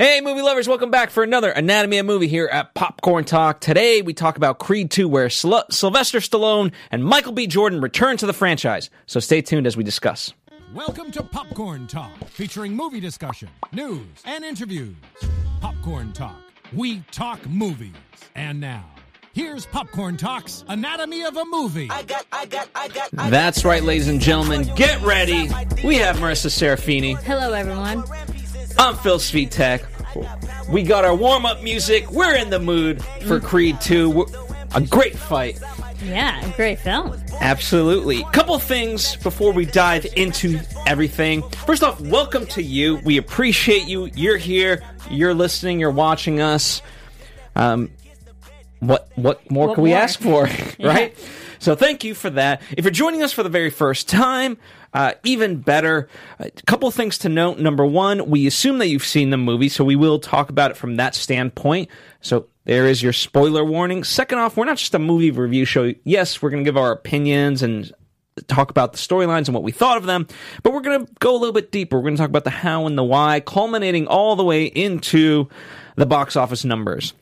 Hey, movie lovers, welcome back for another Anatomy of a Movie here at Popcorn Talk. Today, we talk about Creed 2, where Syl- Sylvester Stallone and Michael B. Jordan return to the franchise. So stay tuned as we discuss. Welcome to Popcorn Talk, featuring movie discussion, news, and interviews. Popcorn Talk, we talk movies. And now, here's Popcorn Talk's Anatomy of a Movie. I got, I got, I got, That's right, ladies and gentlemen, get ready. We have Marissa Serafini. Hello, everyone. I'm Phil Svitek. We got our warm up music. We're in the mood for Creed 2. A great fight. Yeah, a great film. Absolutely. Couple things before we dive into everything. First off, welcome to you. We appreciate you. You're here. You're listening. You're watching us. Um, what what more What can we more? ask for, right? So thank you for that. If you're joining us for the very first time, uh, even better. A couple things to note. Number one, we assume that you've seen the movie, so we will talk about it from that standpoint. So there is your spoiler warning. Second off, we're not just a movie review show. Yes, we're going to give our opinions and talk about the storylines and what we thought of them, but we're going to go a little bit deeper. We're going to talk about the how and the why, culminating all the way into the box office numbers.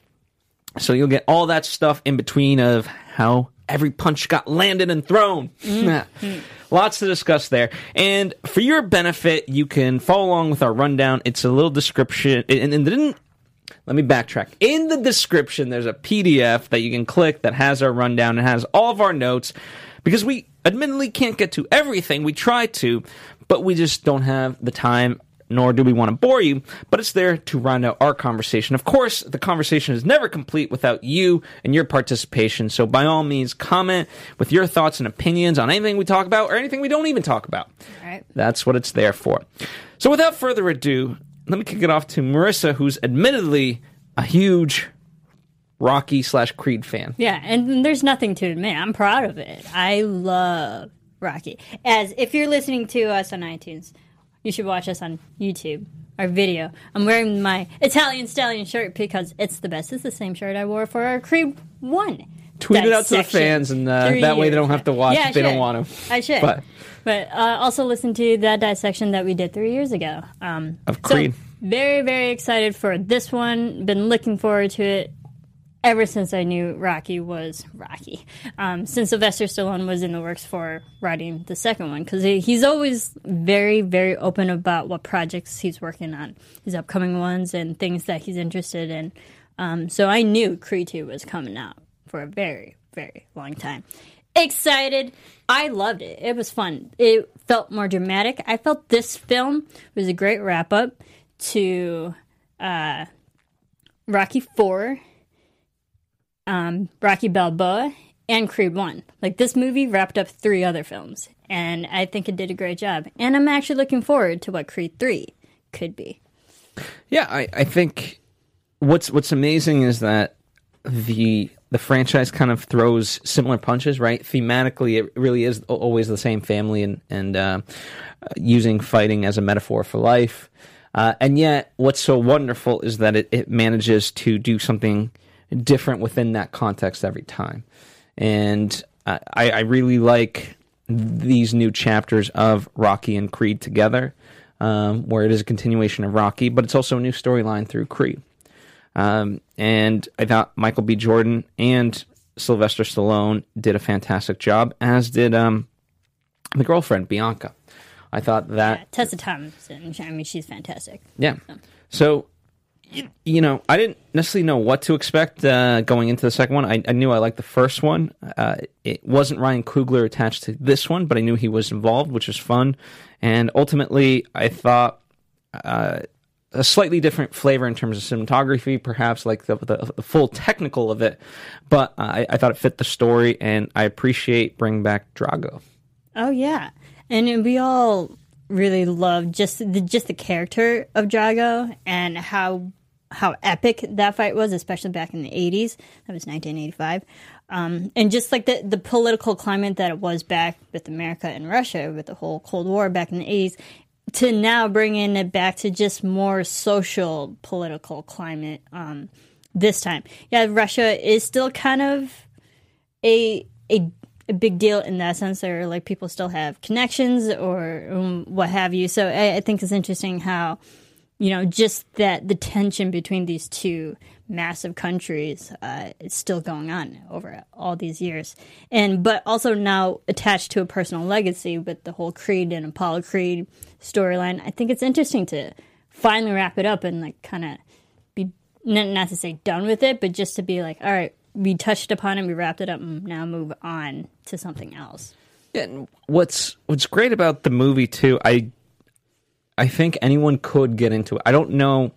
So you'll get all that stuff in between of how every punch got landed and thrown. Mm-hmm. Lots to discuss there. And for your benefit, you can follow along with our rundown. It's a little description. And, and didn't let me backtrack. In the description, there's a PDF that you can click that has our rundown and has all of our notes because we admittedly can't get to everything. We try to, but we just don't have the time. Nor do we want to bore you, but it's there to round out our conversation. Of course, the conversation is never complete without you and your participation. So, by all means, comment with your thoughts and opinions on anything we talk about or anything we don't even talk about. Right. That's what it's there for. So, without further ado, let me kick it off to Marissa, who's admittedly a huge Rocky slash Creed fan. Yeah, and there's nothing to admit. I'm proud of it. I love Rocky. As if you're listening to us on iTunes, you should watch us on YouTube. Our video. I'm wearing my Italian Stallion shirt because it's the best. It's the same shirt I wore for our Creed One. Tweet it out to the fans, and uh, that way they don't have to watch Yeah, if they don't want to. I should. But- But, uh, also listen to that dissection that we did three years ago. Um, Of so Creed. very, very excited for this one. Been looking forward to it ever since I knew Rocky was Rocky. Um, since Sylvester Stallone was in the works for writing the second one, because he, he's always very, very open about what projects he's working on, his upcoming ones, and things that he's interested in. Um, so I knew Creed 2 was coming out for a very, very long time. Excited. I loved it. It was fun. It felt more dramatic. I felt this film was a great wrap up to uh, Rocky 4 um, Rocky Balboa, and Creed 1. Like, this movie wrapped up three other films, and I think it did a great job. And I'm actually looking forward to what Creed 3 could be. Yeah, I, I think what's what's amazing is that the the franchise kind of throws similar punches, right? Thematically, it really is always the same family and and uh, using fighting as a metaphor for life. Uh, and yet, what's so wonderful is that it, it manages to do something different within that context every time. And I, I really like these new chapters of Rocky and Creed together, um, where it is a continuation of Rocky, but it's also a new storyline through Creed. Um, and I thought Michael B. Jordan and Sylvester Stallone did a fantastic job, as did um, the girlfriend Bianca. I thought that Uh, Tessa Thompson, I mean, she's fantastic. yeah. So, you, you know, I didn't necessarily know what to expect uh, going into the second one. I, I knew I liked the first one. Uh, it wasn't Ryan Coogler attached to this one, but I knew he was involved, which was fun. And ultimately, I thought uh, a slightly different flavor in terms of cinematography, perhaps like the, the, the full technical of it. But I, I thought it fit the story, and I appreciate bringing back Drago. Oh yeah, and we all really love just the just the character of Drago and how how epic that fight was, especially back in the 80s. That was 1985. Um, and just like the, the political climate that it was back with America and Russia with the whole Cold War back in the 80s, to now bringing it back to just more social political climate um, this time. Yeah, Russia is still kind of a, a a big deal in that sense. Or like people still have connections or um, what have you. So I, I think it's interesting how you know just that the tension between these two massive countries uh, is still going on over all these years, and but also now attached to a personal legacy with the whole Creed and Apollo Creed storyline. I think it's interesting to finally wrap it up and like kind of be not to say done with it, but just to be like, all right, we touched upon it, we wrapped it up, and now move on to something else. And what's what's great about the movie too, I I think anyone could get into it. I don't know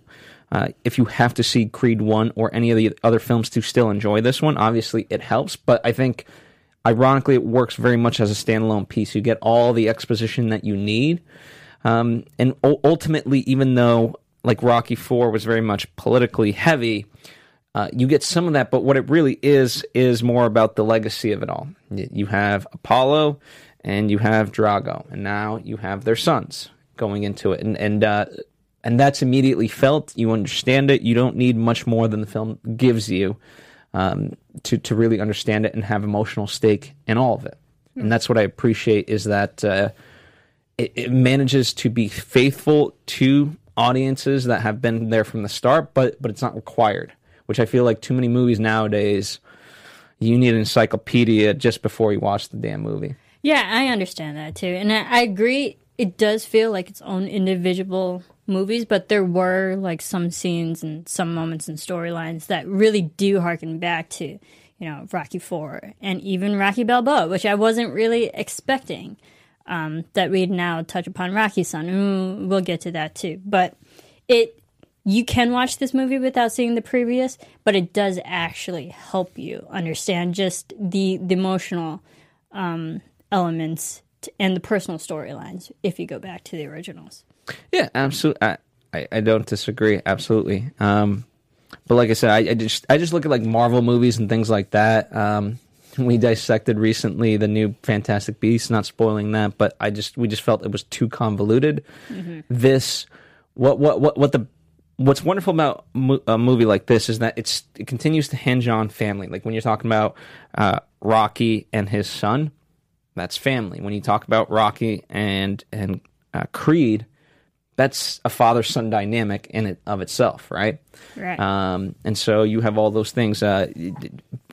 uh, if you have to see Creed one or any of the other films to still enjoy this one. Obviously, it helps, but I think ironically it works very much as a standalone piece. You get all the exposition that you need, um, and ultimately, even though like Rocky four was very much politically heavy uh, you get some of that, but what it really is is more about the legacy of it all. You have Apollo and you have Drago, and now you have their sons going into it, and and uh, and that's immediately felt. You understand it. You don't need much more than the film gives you um, to to really understand it and have emotional stake in all of it. Mm. And that's what I appreciate is that uh, it, it manages to be faithful to audiences that have been there from the start, but but it's not required which I feel like too many movies nowadays, you need an encyclopedia just before you watch the damn movie. Yeah, I understand that too. And I, I agree, it does feel like its own individual movies, but there were like some scenes and some moments and storylines that really do harken back to, you know, Rocky Four and even Rocky Balboa, which I wasn't really expecting. Um, that we'd now touch upon Rocky. Mm, we'll get to that too. But it you can watch this movie without seeing the previous, but it does actually help you understand just the, the emotional um, elements and the personal storylines if you go back to the originals. Yeah, absolutely. I, I, I don't disagree. Absolutely. Um, but like I said, I, I, just I just look at like Marvel movies and things like that. Um, we dissected recently the new Fantastic Beasts. Not spoiling that, but I just we just felt it was too convoluted. Mm-hmm. This what what what what the what's wonderful about a movie like this is that it's it continues to hinge on family. Like when you're talking about uh, Rocky and his son, that's family. When you talk about Rocky and and uh, Creed, that's a father son dynamic in it of itself, right? Right. Um, and so you have all those things. Uh,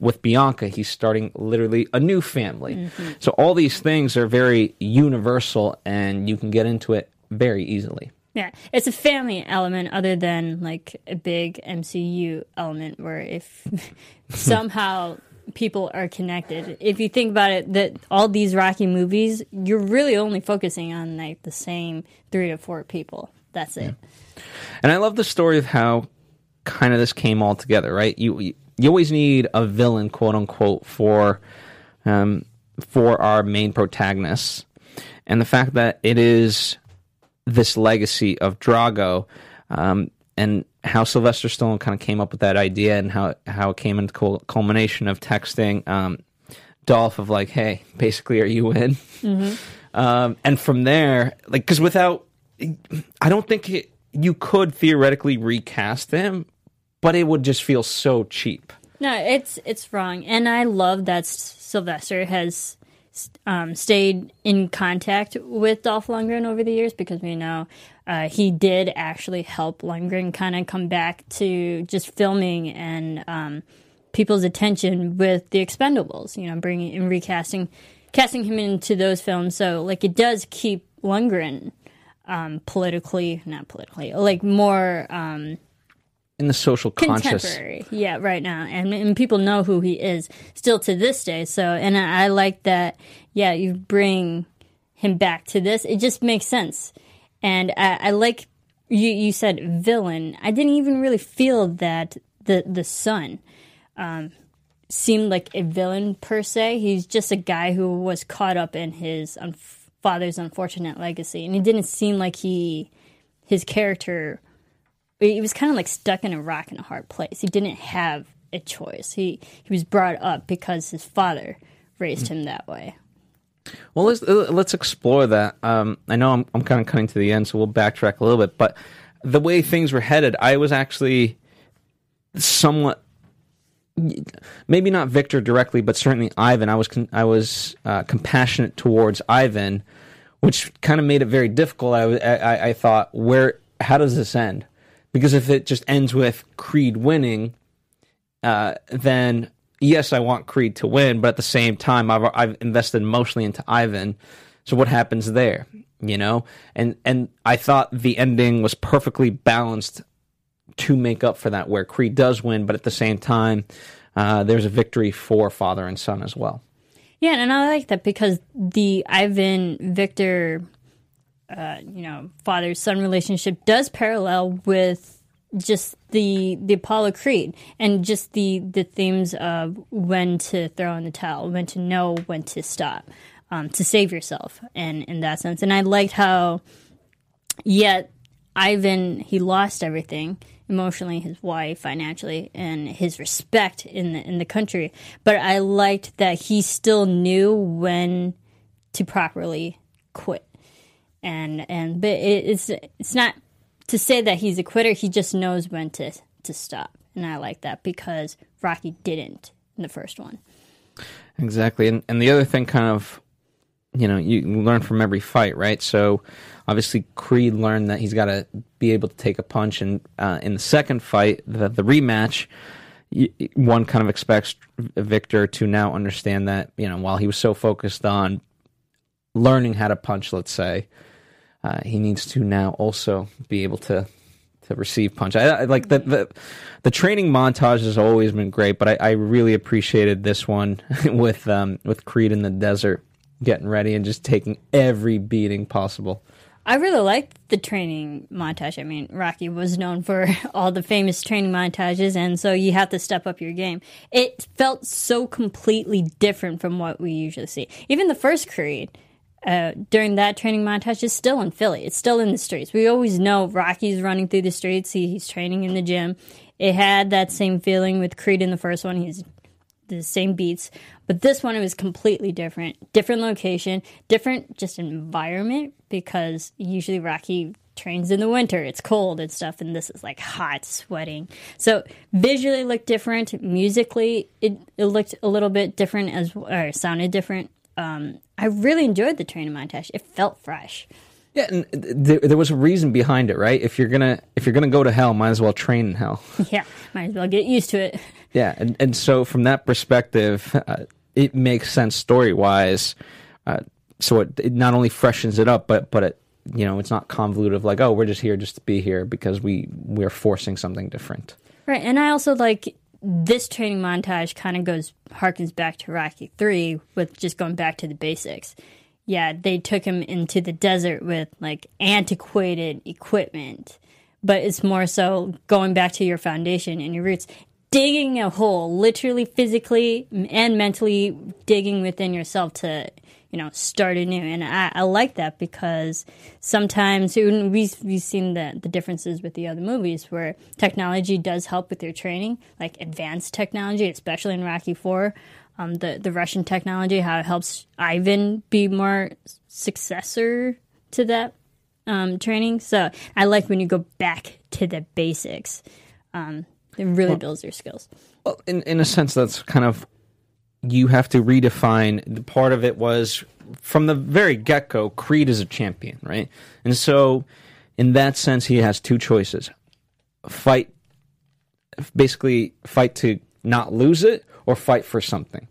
with Bianca, he's starting literally a new family. Mm-hmm. So all these things are very universal, and you can get into it very easily. Yeah, it's a family element other than like a big MCU element where if somehow people are connected. If you think about it, that all these Rocky movies, you're really only focusing on like the same three to four people. That's it. Yeah. And I love the story of how kind of this came all together, right? You you always need a villain, quote unquote, for um, for our main protagonists, and the fact that it is this legacy of Drago, um, and how Sylvester Stallone kind of came up with that idea, and how how it came into culmination of texting um, Dolph of like, "Hey, basically, are you in?" Mm-hmm. Um, and from there, like, because without, I don't think it, you could theoretically recast him, but it would just feel so cheap. No, it's it's wrong, and I love that Sylvester has um, stayed in contact with Dolph Lundgren over the years because we know uh, he did actually help Lundgren kind of come back to just filming and um, people's attention with the Expendables. You know, bringing and recasting, casting him into those films. So like it does keep Lundgren um, politically, not politically, like more um, in the social conscious. Yeah, right now, and and people know who he is still to this day. So, and I, I like that. Yeah, you bring him back to this. It just makes sense, and I, I like you. You said villain. I didn't even really feel that the the son. Um, seemed like a villain per se. He's just a guy who was caught up in his un- father's unfortunate legacy, and it didn't seem like he his character he was kind of like stuck in a rock in a hard place. He didn't have a choice. He he was brought up because his father raised him that way. Well, let's let's explore that. Um, I know I'm I'm kind of cutting to the end, so we'll backtrack a little bit. But the way things were headed, I was actually somewhat, maybe not Victor directly, but certainly Ivan. I was con- I was uh, compassionate towards Ivan, which kind of made it very difficult. I, was- I I thought, where how does this end? Because if it just ends with Creed winning, uh, then yes, I want Creed to win, but at the same time, I've I've invested mostly into Ivan. So what happens there? You know, and and I thought the ending was perfectly balanced to make up for that, where Creed does win, but at the same time, uh, there's a victory for father and son as well. Yeah, and I like that because the Ivan Victor, uh, you know, father son relationship does parallel with just the the Apollo Creed and just the the themes of when to throw in the towel, when to know when to stop, um, to save yourself, and in that sense. And I liked how, yet Ivan he lost everything emotionally, his wife, financially, and his respect in the in the country. But I liked that he still knew when to properly quit, and and but it, it's it's not to say that he's a quitter. He just knows when to to stop, and I like that because Rocky didn't in the first one. Exactly, and and the other thing, kind of, you know, you learn from every fight, right? So, obviously, Creed learned that he's got to be able to take a punch, and uh, in the second fight, the the rematch, one kind of expects Victor to now understand that, you know, while he was so focused on learning how to punch, let's say, uh, he needs to now also be able to to receive punch. I, I like the, the the training montage has always been great, but I, I really appreciated this one with um, with Creed in the desert, getting ready and just taking every beating possible. I really liked the training montage. I mean, Rocky was known for all the famous training montages, and so you have to step up your game. It felt so completely different from what we usually see. Even the first Creed, uh, during that training montage, is still in Philly. It's still in the streets. We always know Rocky's running through the streets. He, he's training in the gym. It had that same feeling with Creed in the first one. He's the same beats, but this one it was completely different. Different location, different just environment because usually Rocky trains in the winter. It's cold and stuff, and this is like hot, sweating. So visually looked different. Musically, it, it looked a little bit different as or sounded different. Um, I really enjoyed the training montage. It felt fresh. Yeah, and there, there was a reason behind it, right? If you're gonna if you're gonna go to hell, might as well train in hell. Yeah, might as well get used to it. Yeah, and and so from that perspective, uh, it makes sense story wise. Uh, so it, it not only freshens it up, but but it you know it's not convoluted of like oh we're just here just to be here because we we're forcing something different. Right, and I also like this training montage kind of goes harkens back to Rocky 3 with just going back to the basics. Yeah, they took him into the desert with like antiquated equipment, but it's more so going back to your foundation and your roots, digging a hole, literally, physically, and mentally digging within yourself to you know start anew. And I, I like that because sometimes we, we've seen the, the differences with the other movies where technology does help with your training like advanced technology especially in rocky 4 um, the, the russian technology how it helps ivan be more successor to that um, training. So i like when you go back to the basics. Um, it really builds your skills. Well, in in a sense, that's kind of you have to redefine. The part of it was from the very get go. Creed is a champion, right? And so, in that sense, he has two choices: fight, basically fight to not lose it, or fight for something.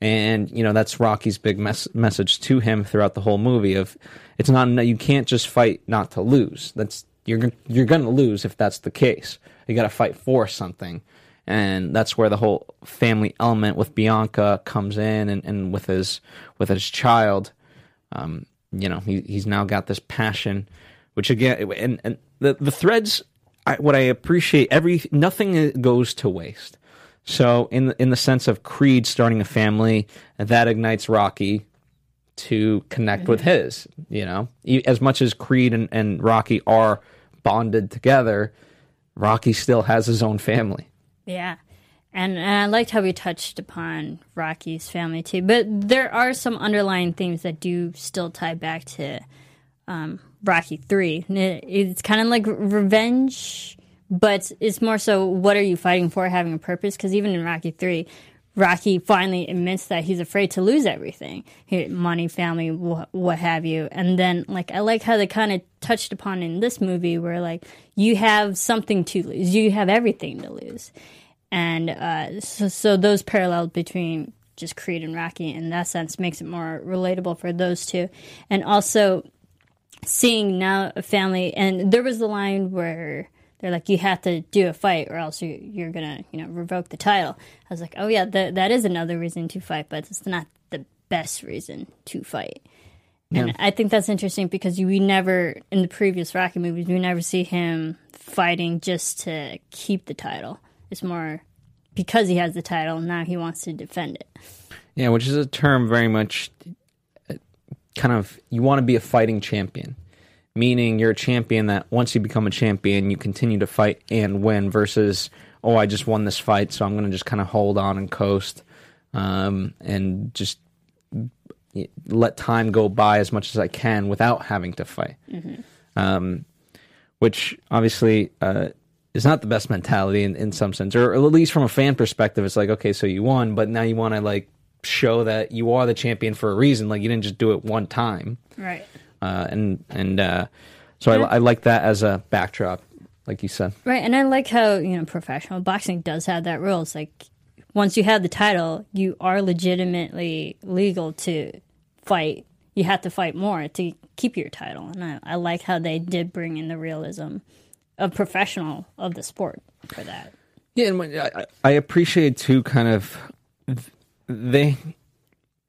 And you know that's Rocky's big mes- message to him throughout the whole movie. Of it's not you can't just fight not to lose. That's you're you're going to lose if that's the case. You got to fight for something and that's where the whole family element with Bianca comes in, and, and with his with his child. Um, you know, he he's now got this passion, which again, and and the the threads. I, what I appreciate every nothing goes to waste. So in the, in the sense of Creed starting a family, that ignites Rocky to connect with his. You know, as much as Creed and, and Rocky are bonded together, Rocky still has his own family. Yeah. And, and I liked how we touched upon Rocky's family too. But there are some underlying themes that do still tie back to um, Rocky 3. It, it's kind of like revenge, but it's more so what are you fighting for having a purpose? Because even in Rocky 3, Rocky finally admits that he's afraid to lose everything money, family, wh- what have you. And then, like, I like how they kind of touched upon in this movie where, like, you have something to lose, you have everything to lose and uh, so, so those parallels between just Creed and Rocky in that sense makes it more relatable for those two, and also seeing now a family. And there was the line where they're like, "You have to do a fight, or else you, you're gonna, you know, revoke the title." I was like, "Oh yeah, that that is another reason to fight, but it's not the best reason to fight." And yeah. I think that's interesting because we never, in the previous Rocky movies, we never see him fighting just to keep the title. It's more because he has the title, now he wants to defend it. Yeah, which is a term very much uh, kind of you want to be a fighting champion, meaning you're a champion that once you become a champion, you continue to fight and win versus, oh, I just won this fight, so I'm going to just kind of hold on and coast um, and just let time go by as much as I can without having to fight. Mm-hmm. Um, which obviously uh, is not the best mentality in, in some sense, or at least from a fan perspective. It's like, okay, so you won, but now you want to like show that you are the champion for a reason. Like you didn't just do it one time, right? Uh, and and uh, so yeah. I, I like that as a backdrop, like you said, right? And I like how you know professional boxing does have that rule. It's like once you have the title, you are legitimately legal to fight. You have to fight more to keep your title, and I, I like how they did bring in the realism of professional of the sport for that. Yeah, and I, I appreciate too. Kind of they.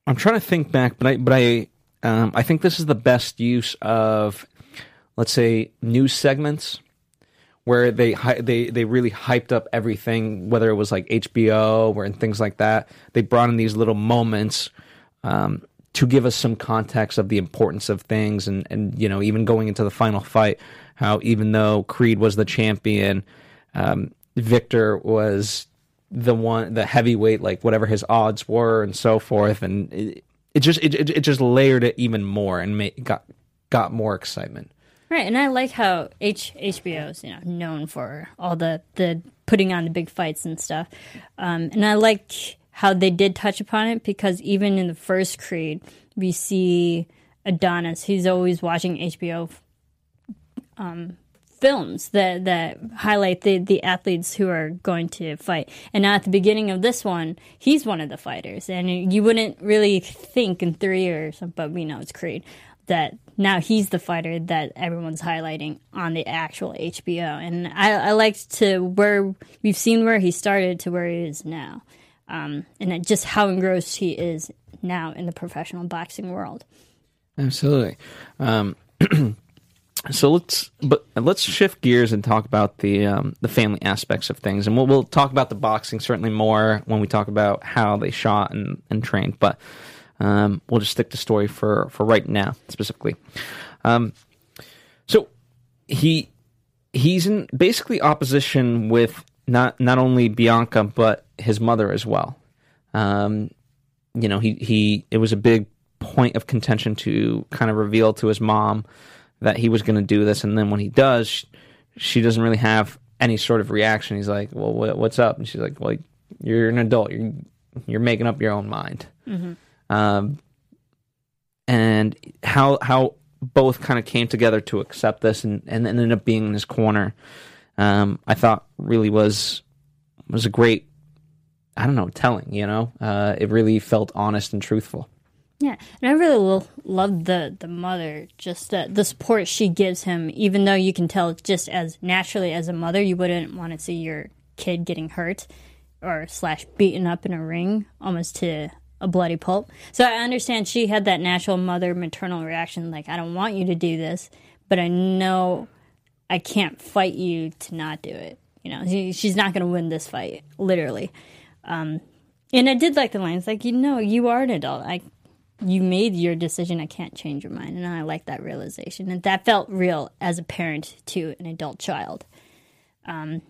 I'm trying to think back, but I but I um, I think this is the best use of, let's say, news segments where they they they really hyped up everything, whether it was like HBO or and things like that. They brought in these little moments um, to give us some context of the importance of things, and and you know even going into the final fight, how even though Creed was the champion, um, Victor was the one, the heavyweight, like whatever his odds were, and so forth, and it, just it, it, it just layered it even more and made, got got more excitement. Right, and I like how H- HBO is you know known for all the the putting on the big fights and stuff, um, and I like how they did touch upon it because even in the first Creed, we see Adonis. He's always watching HBO um, films that that highlight the the athletes who are going to fight. And now at the beginning of this one, he's one of the fighters, and you wouldn't really think in three or something, but we know it's Creed that now he's the fighter that everyone's highlighting on the actual HBO. And I, I liked to where we've seen where he started to where he is now, um, and just how engrossed he is now in the professional boxing world. Absolutely. Um, so let's but let's shift gears and talk about the um, the family aspects of things, and we'll we'll talk about the boxing certainly more when we talk about how they shot and, and trained. But um, we'll just stick to story for for right now specifically. Um, so he he's in basically opposition with not not only Bianca but his mother as well. Um, you know, he he it was a big point of contention to kind of reveal to his mom that he was going to do this, and then when he does, she doesn't really have any sort of reaction. He's like, "Well, what's up?" And she's like, "Well, you're an adult. You're you're making up your own mind." Mm-hmm. Um, and how how both kind of came together to accept this and, and ended up being in his corner, um, I thought really was was a great I don't know telling. You know, uh, it really felt honest and truthful. Yeah, and I really lo- love the the mother, just the the support she gives him. Even though you can tell, just as naturally as a mother, you wouldn't want to see your kid getting hurt or slash beaten up in a ring, almost to a bloody pulp. So I understand she had that natural mother maternal reaction, like I don't want you to do this, but I know I can't fight you to not do it. You know, she, she's not going to win this fight, literally. Um, and I did like the lines, like you know, you are an adult. I you made your decision. I can't change your mind. And I like that realization. And that felt real as a parent to an adult child. Um,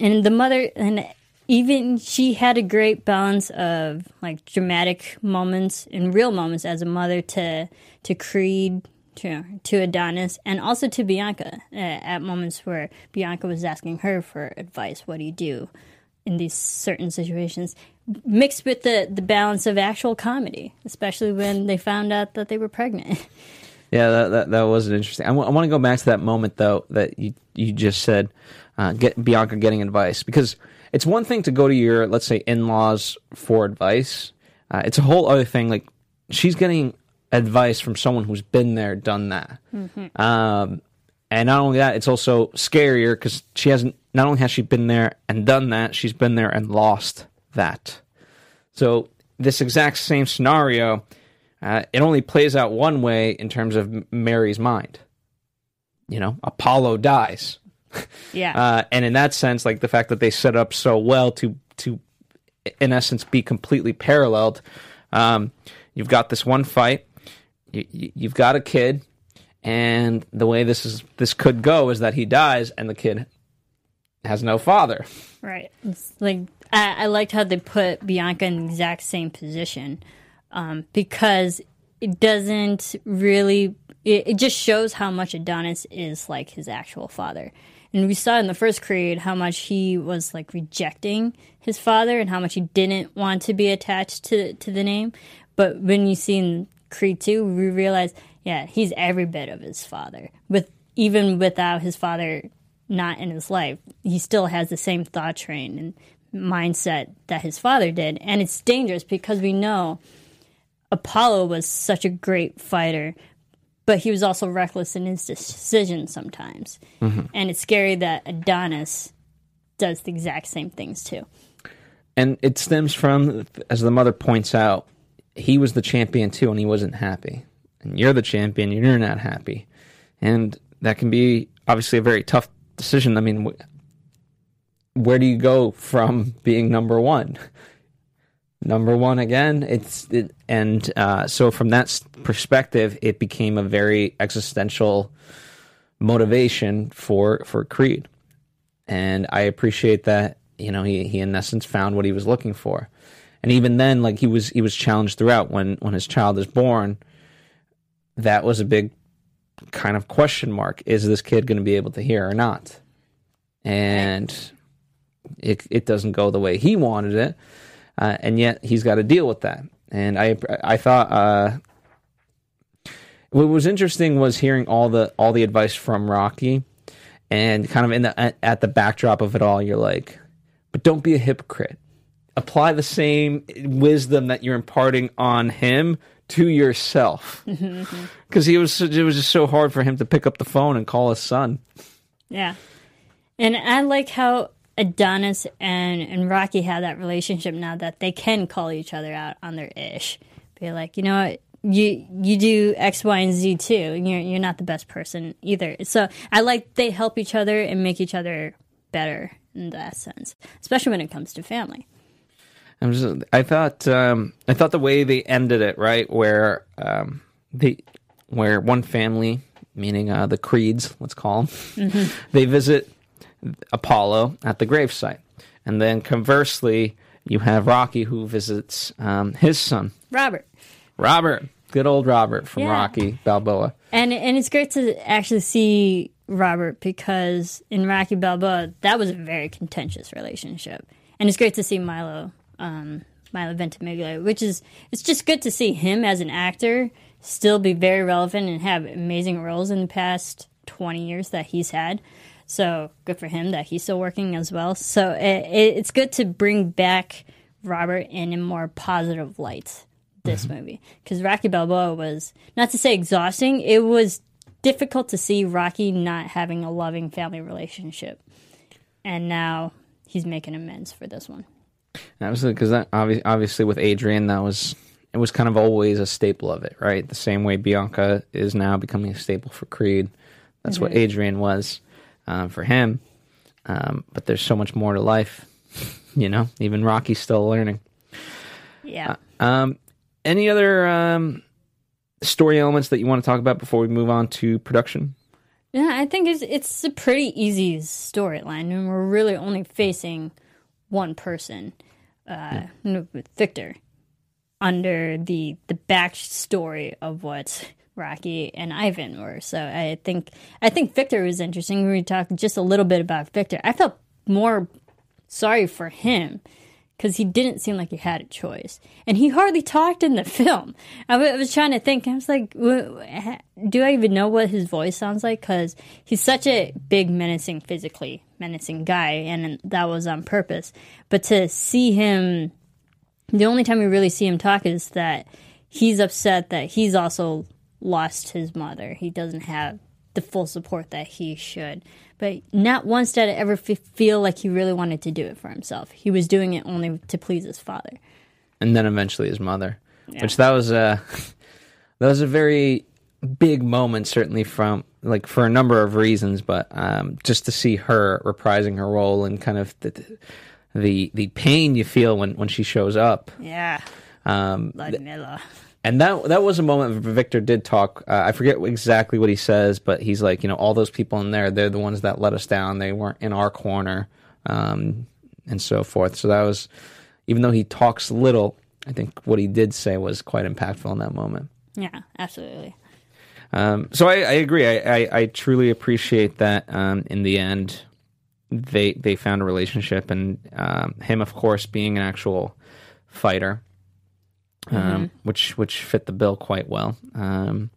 and the mother and even she had a great balance of like dramatic moments and real moments as a mother to to Creed to to Adonis and also to Bianca uh, at moments where Bianca was asking her for advice. What do you do in these certain situations? Mixed with the the balance of actual comedy, especially when they found out that they were pregnant. Yeah, that that, that was interesting. I, w- I want to go back to that moment though that you you just said, uh, get Bianca getting advice because it's one thing to go to your let's say in laws for advice. Uh, it's a whole other thing. Like she's getting advice from someone who's been there, done that. Um, and not only that, it's also scarier because she hasn't. Not only has she been there and done that, she's been there and lost that. So this exact same scenario, uh, it only plays out one way in terms of Mary's mind. You know, Apollo dies, yeah, uh, and in that sense, like the fact that they set up so well to to, in essence, be completely paralleled. Um, you've got this one fight. You, you- you've got a kid, and the way this is this could go is that he dies, and the kid has no father. Right. It's like I, I liked how they put Bianca in the exact same position um, because it doesn't really. It, it just shows how much Adonis is like his actual father. And we saw in the first Creed how much he was like rejecting his father and how much he didn't want to be attached to to the name. But when you see in Creed 2, we realize, yeah, he's every bit of his father. With even without his father not in his life, he still has the same thought train and mindset that his father did. And it's dangerous because we know Apollo was such a great fighter, but he was also reckless in his decisions sometimes. Mm-hmm. And it's scary that Adonis does the exact same things too. And it stems from, as the mother points out, he was the champion too, and he wasn't happy. And you're the champion, and you're not happy. And that can be obviously a very tough decision. I mean, where do you go from being number one? Number one again. It's it, and uh, so from that perspective, it became a very existential motivation for for Creed and I appreciate that you know he he in essence found what he was looking for, and even then like he was he was challenged throughout when when his child is born. That was a big kind of question mark: Is this kid going to be able to hear or not? And it it doesn't go the way he wanted it, uh, and yet he's got to deal with that. And I I thought. Uh, what was interesting was hearing all the all the advice from Rocky, and kind of in the at, at the backdrop of it all, you're like, but don't be a hypocrite. Apply the same wisdom that you're imparting on him to yourself, mm-hmm. because he was it was just so hard for him to pick up the phone and call his son. Yeah. And I like how Adonis and, and Rocky have that relationship now that they can call each other out on their ish. Be like, you know what? You you do X, Y, and Z too, and you're you're not the best person either. So I like they help each other and make each other better in that sense, especially when it comes to family. I, was, I thought um, I thought the way they ended it right, where um, they where one family, meaning uh, the Creeds, let's call them, they visit Apollo at the gravesite, and then conversely, you have Rocky who visits um, his son Robert. Robert, good old Robert from Yeah. Rocky Balboa. And and it's great to actually see Robert because in Rocky Balboa that was a very contentious relationship, and it's great to see Milo, um, Milo Ventimiglia, which is it's just good to see him as an actor still be very relevant and have amazing roles in the past twenty years that he's had. So good for him that he's still working as well. So it, it, it's good to bring back Robert in a more positive light this movie because Rocky Balboa was not to say exhausting. It was difficult to see Rocky not having a loving family relationship, and now he's making amends for this one. Absolutely, because that obvi- obviously with Adrian, that was it was kind of always a staple of it, right? The same way Bianca is now becoming a staple for Creed. That's what Adrian was um, for him. Um, but there's so much more to life, you know. Even Rocky's still learning. Yeah. Um, any other um, story elements that you want to talk about before we move on to production? Yeah, I think it's it's a pretty easy storyline, and we're really only facing one person, uh, with Victor, under the the backstory of what Rocky and Ivan were. So I think I think Victor was interesting. We talked just a little bit about Victor. I felt more sorry for him because he didn't seem like he had a choice, and he hardly talked in the film. I, w- I was trying to think. I was like, do I even know what his voice sounds like? Because he's such a big, menacing, physically menacing guy, and that was on purpose. But to see him, the only time we really see him talk is that he's upset that he's also lost his mother. He doesn't have the full support that he should. But not once did I ever f- feel like he really wanted to do it for himself. He was doing it only to please his father. and then eventually his mother, which that was a that was a very big moment, certainly from like for a number of reasons, but um, just to see her reprising her role and kind of the the, the pain you feel when when she shows up. Yeah, Um, Ludmilla. And that that was a moment where Victor did talk. Uh, I forget exactly what he says, but he's like, you know, all those people in there, they're the ones that let us down. They weren't in our corner, um, and so forth. So that was, even though he talks little, I think what he did say was quite impactful in that moment. Yeah, absolutely. Um, so I, I agree. I, I, I truly appreciate that. Um, in the end, they they found a relationship, and um, him, of course, being an actual fighter, um, which which fit the bill quite well. Um,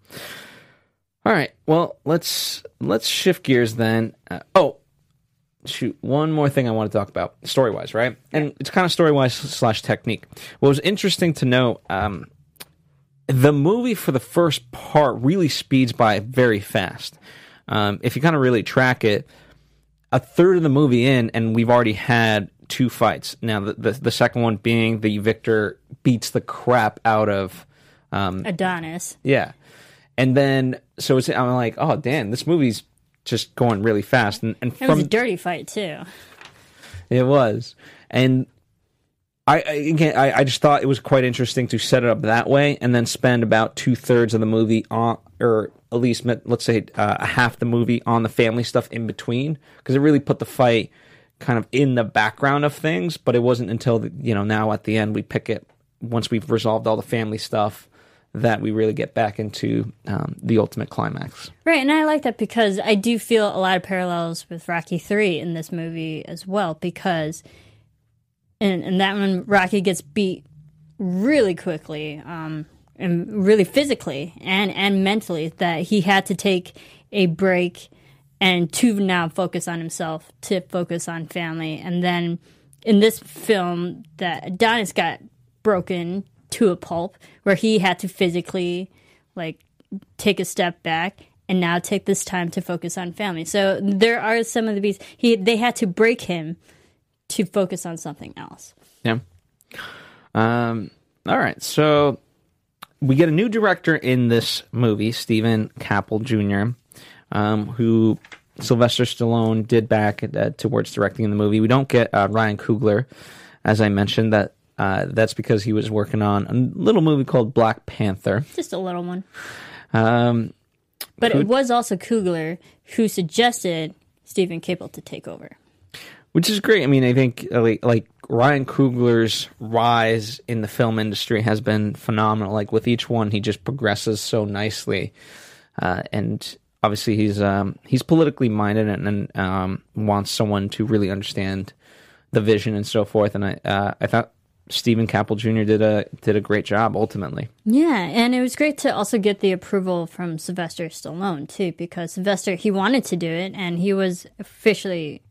all right. Well, let's let's shift gears then. Uh, oh, shoot! One more thing I want to talk about, story wise, right? And it's kind of story wise slash technique. What was interesting to note. Um, the movie for the first part really speeds by very fast. Um, if you kind of really track it, a third of the movie in, and we've already had two fights. Now, the the, the second one being the Victor beats the crap out of, um, Adonis. yeah, and then so it's I'm like, oh damn, this movie's just going really fast, and, and It was from a dirty fight too. it was, and I, I again, I, I just thought it was quite interesting to set it up that way, and then spend about two thirds of the movie on, or at least let's say uh, half the movie on the family stuff in between, because it really put the fight kind of in the background of things. But it wasn't until the, you know now at the end we pick it once we've resolved all the family stuff that we really get back into um, the ultimate climax. Right, and I like that because I do feel a lot of parallels with Rocky 3 in this movie as well because in, in that one Rocky gets beat really quickly um, and really physically and, and mentally that he had to take a break and to now focus on himself, to focus on family. And then in this film that Adonis got broken to a pulp where he had to physically like take a step back and now take this time to focus on family. So there are some of the beats he they had to break him to focus on something else. Yeah. Um. All right. So we get a new director in this movie, Stephen Caple Jr., um, who Sylvester Stallone did back uh, towards directing the movie. We don't get uh, Ryan Coogler, as I mentioned. That uh, that's because he was working on a little movie called Black Panther. Just a little one. Um, But it was also Coogler who suggested Stephen Caple to take over. which is great. I mean, I think uh, like, like Ryan Coogler's rise in the film industry has been phenomenal. Like with each one, he just progresses so nicely, uh, and obviously he's um, he's politically minded and, and um, wants someone to really understand the vision and so forth. And I uh, I thought Stephen Caple Jr. did a did a great job ultimately. Yeah, and it was great to also get the approval from Sylvester Stallone too, because Sylvester he wanted to do it and he was officially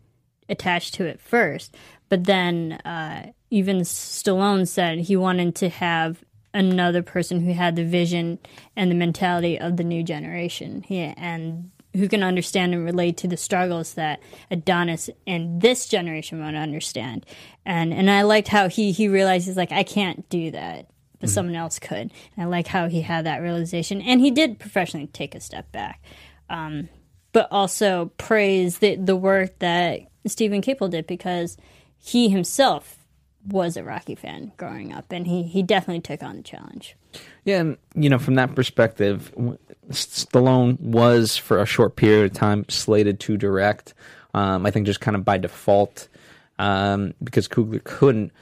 attached to it first, but then uh, even Stallone said he wanted to have another person who had the vision and the mentality of the new generation, he, and who can understand and relate to the struggles that Adonis and this generation won't understand. And and I liked how he he realizes like I can't do that but someone else could. And I like how he had that realization, and he did professionally take a step back, um, but also praise the the work that Stephen Caple did because he himself was a Rocky fan growing up, and he he definitely took on the challenge. Yeah, and you know, from that perspective, Stallone was for a short period of time slated to direct. Um, I think just kind of by default um, because Coogler couldn't.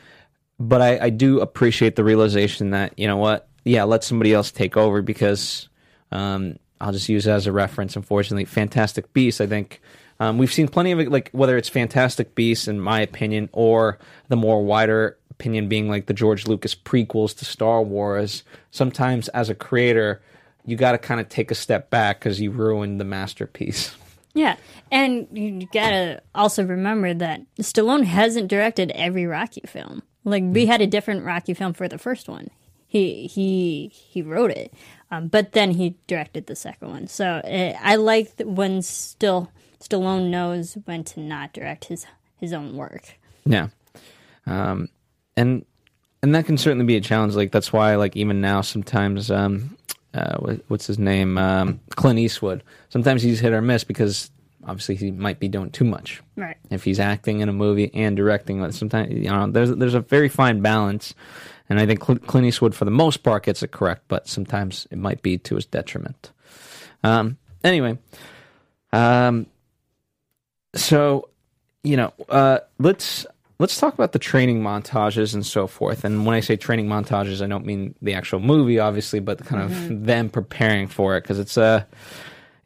But I, I, do appreciate the realization that you know what, yeah, let somebody else take over because um, I'll just use it as a reference. Unfortunately, Fantastic Beasts. I think um, we've seen plenty of it, like whether it's Fantastic Beasts, in my opinion, or the more wider opinion being like the George Lucas prequels to Star Wars. Sometimes, as a creator, you got to kind of take a step back because you ruined the masterpiece. Yeah, and you gotta also remember that Stallone hasn't directed every Rocky film. Like we had a different Rocky film for the first one. He he he wrote it, um, but then he directed the second one. So it, I like when still Stallone knows when to not direct his his own work. Yeah, um, and and that can certainly be a challenge. Like that's why, like even now, sometimes um, uh, what's his name, um, Clint Eastwood. Sometimes he's hit or miss because obviously he might be doing too much. Right. If he's acting in a movie and directing, sometimes you know there's there's a very fine balance, and I think Clint Eastwood for the most part gets it correct, but sometimes it might be to his detriment. Um, anyway, um, so you know, uh, let's let's talk about the training montages and so forth. And when I say training montages, I don't mean the actual movie, obviously, but kind mm-hmm. of them preparing for it because it's a, uh,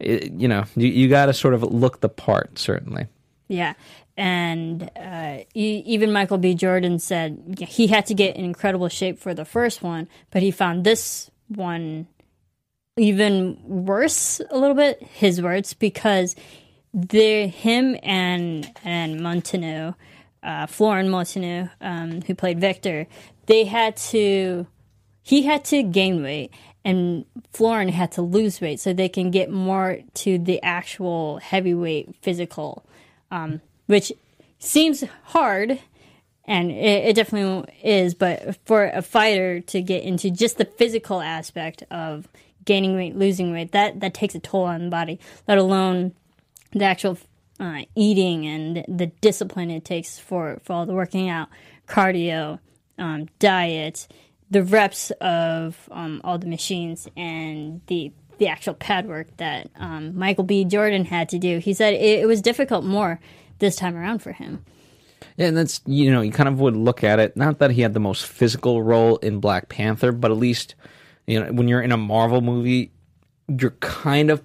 it, you know, you, you got to sort of look the part, certainly. Yeah. And uh, even Michael B. Jordan said he had to get in incredible shape for the first one, but he found this one even worse a little bit, his words, because the him and and Munteanu uh, Florian Munteanu, um, who played Victor, they had to, he had to gain weight and Florian had to lose weight so they can get more to the actual heavyweight physical, um, which seems hard. And it, it definitely is, but for a fighter to get into just the physical aspect of gaining weight, losing weight, that, that takes a toll on the body, let alone the actual uh, eating and the discipline it takes for, for all the working out, cardio, um, diet, the reps of um, all the machines, and the the actual pad work that um, Michael B. Jordan had to do. He said it, it was difficult more this time around for him. Yeah, and that's you know you kind of would look at it. Not that he had the most physical role in Black Panther, but at least you know when you're in a Marvel movie, you're kind of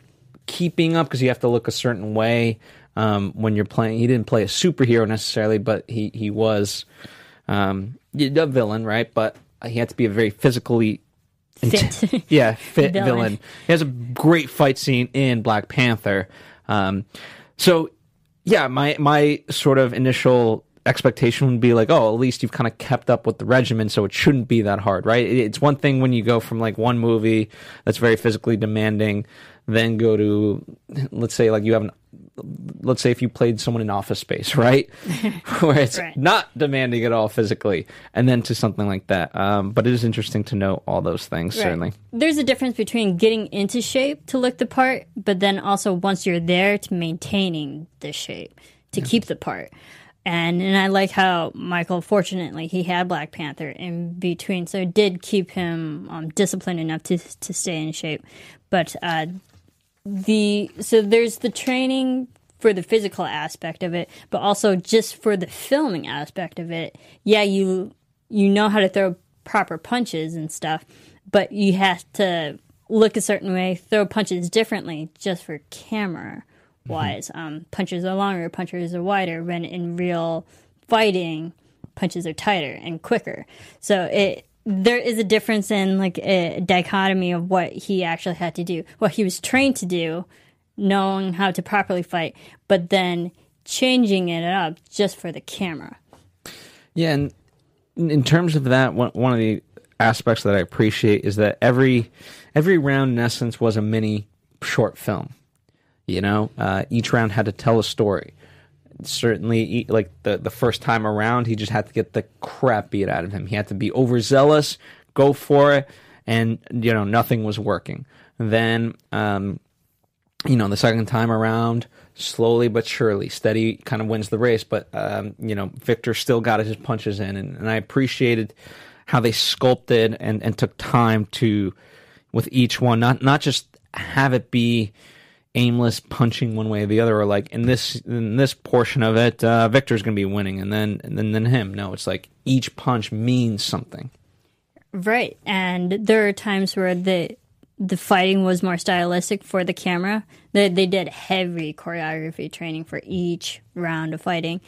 keeping up because you have to look a certain way um, when you're playing. He didn't play a superhero necessarily, but he he was um, a villain, right? But he had to be a very physically fit, yeah, fit villain. villain. He has a great fight scene in Black Panther. Um, so yeah, my my sort of initial expectation would be like, oh, at least you've kind of kept up with the regimen, so it shouldn't be that hard, right? It's one thing when you go from like one movie that's very physically demanding, then go to, let's say, like you have an let's say if you played someone in office space right where it's right. not demanding at all physically and then to something like that um, but it is interesting to know all those things right. certainly there's a difference between getting into shape to look the part but then also once you're there to maintaining the shape to yeah. keep the part and and I like how Michael, fortunately, he had Black Panther in between, so it did keep him um, disciplined enough to to stay in shape. But uh, the so there's the training for the physical aspect of it, but also just for the filming aspect of it. Yeah, you you know how to throw proper punches and stuff, but you have to look a certain way, throw punches differently just for camera wise. Mm-hmm. Um, punches are longer, punches are wider. When in real fighting, punches are tighter and quicker. So it there is a difference in like a dichotomy of what he actually had to do, what he was trained to do, knowing how to properly fight, but then changing it up just for the camera. Yeah, and in terms of that, one one of the aspects that I appreciate is that every every round, in essence, was a mini short film. You know, uh, each round had to tell a story. Certainly like the the first time around he just had to get the crap beat out of him. He had to be overzealous go for it and you know nothing was working. Then um you know the second time around slowly but surely, steady kind of wins the race. But um, you know, Victor still got his punches in, and, and I appreciated how they sculpted and, and took time to with each one, not not just have it be aimless punching one way or the other, or like in this in this portion of it, uh, Victor's going to be winning, and then and then then him. No, it's like each punch means something. Right, and there are times where the the fighting was more stylistic for the camera. They they did heavy choreography training for each round of fighting.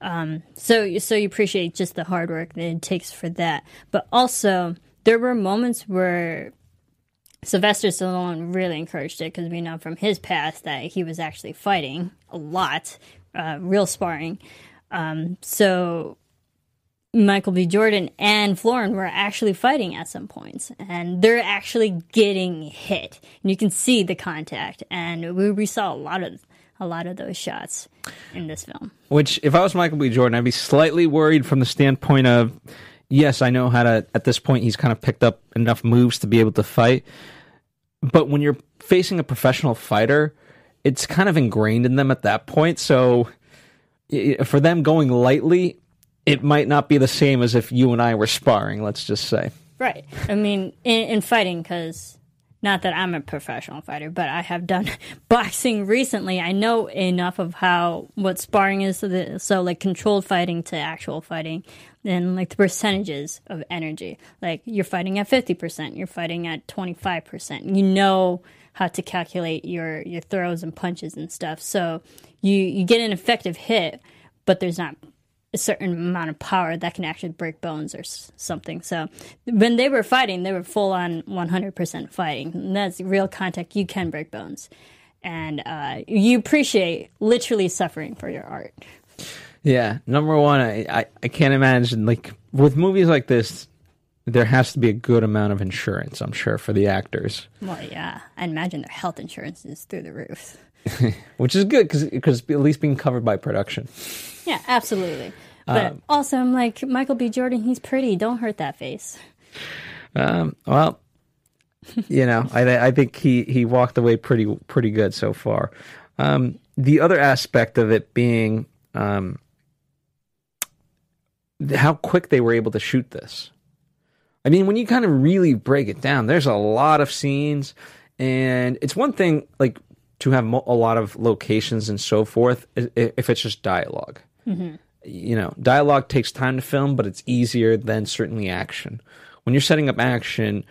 Um, so so you appreciate just the hard work that it takes for that, but also there were moments where Sylvester Stallone really encouraged it because we know from his past that he was actually fighting a lot, uh, real sparring. Um, so Michael B. Jordan and Florian were actually fighting at some points, and they're actually getting hit. And you can see the contact, and we, we saw a lot of a lot of those shots in this film. Which, if I was Michael B. Jordan, I'd be slightly worried from the standpoint of, yes, I know how to. At this point, he's kind of picked up enough moves to be able to fight, but when you're facing a professional fighter, it's kind of ingrained in them at that point. So for them going lightly, it might not be the same as if you and I were sparring, let's just say. Right. I mean, in, in fighting, because not that I'm a professional fighter, but I have done boxing recently. I know enough of how what sparring is. So, like controlled fighting to actual fighting, and like the percentages of energy. Like you're fighting at 50%, you're fighting at 25%. You know how to calculate your, your throws and punches and stuff. So you, you get an effective hit, but there's not a certain amount of power that can actually break bones or something. So when they were fighting, they were full on 100% fighting. And that's real contact. You can break bones. And uh, you appreciate literally suffering for your art. Yeah, number one, I, I, I can't imagine like with movies like this, there has to be a good amount of insurance. I'm sure for the actors, Well, yeah. I imagine their health insurance is through the roof. which is good because because at least being covered by production. Yeah, absolutely. But also, I'm like, Michael B. Jordan, he's pretty. Don't hurt that face. Um, well, you know, I I think he he walked away pretty pretty good so far. Um, the other aspect of it being um, how quick they were able to shoot this. I mean, when you kind of really break it down, there's a lot of scenes, and it's one thing like to have mo- a lot of locations and so forth if it's just dialog You know, dialogue takes time to film, but it's easier than certainly action. When you're setting up action,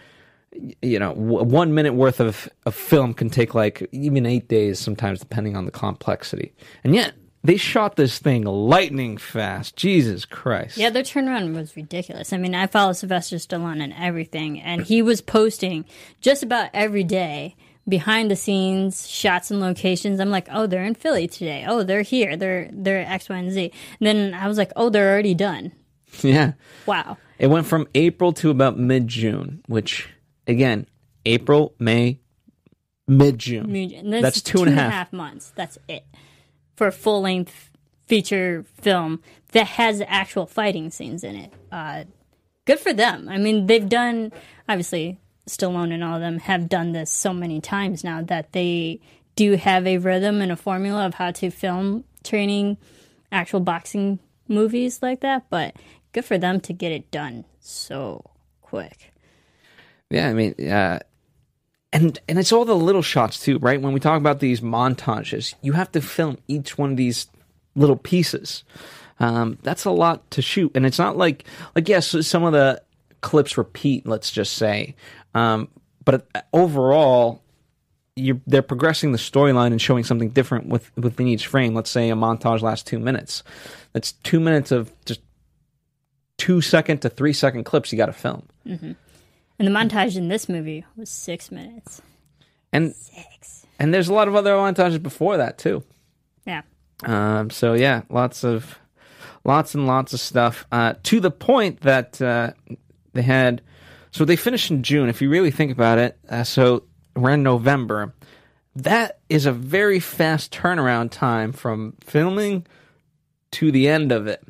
you know, w- one minute worth of, of film can take like even eight days sometimes, depending on the complexity. And yet, they shot this thing lightning fast. Jesus Christ. Yeah, their turnaround was ridiculous. I mean, I follow Sylvester Stallone and everything, and he was posting just about every day behind the scenes shots and locations. I'm like, oh, they're in Philly today. Oh, they're here. They're they're X, Y, and Z. And then I was like, oh, they're already done. Yeah. Wow. It went from April to about mid June, which, again, April, May, mid June. And this That's is two and a half. months. That's it for a full length feature film that has actual fighting scenes in it. Uh, good for them. I mean, they've done obviously Stallone and all of them have done this so many times now that they do have a rhythm and a formula of how to film training actual boxing movies like that. But good for them to get it done so quick. Yeah, I mean, uh, and and it's all the little shots too, right? When we talk about these montages, you have to film each one of these little pieces. Um, that's a lot to shoot, and it's not like like yes, some of the clips repeat. Let's just say, um, but overall, you're they're progressing the storyline and showing something different with within each frame. Let's say a montage lasts two minutes. That's two minutes of just two second to three second clips you got to film. And the montage in this movie was six minutes. And Six. and there's a lot of other montages before that too. Yeah. Um, so yeah, lots of lots and lots of stuff uh, to the point that uh, they had. So they finished in June. If you really think about it, uh, so we're in November. That is a very fast turnaround time from filming to the end of it.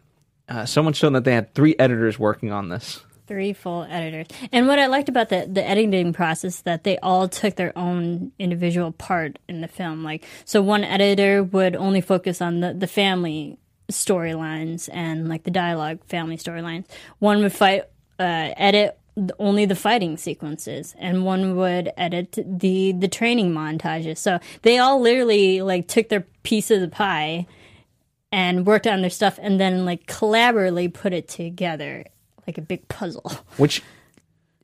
Uh, so that they had three editors working on this. three full editors. And what I liked about the the editing process that they all took their own individual part in the film. Like so one editor would only focus on the, the family storylines and like the dialogue family storylines. One would fight uh, edit only the fighting sequences and one would edit the the training montages. So they all literally like took their piece of the pie and worked on their stuff and then like collaboratively put it together like a big puzzle. Which,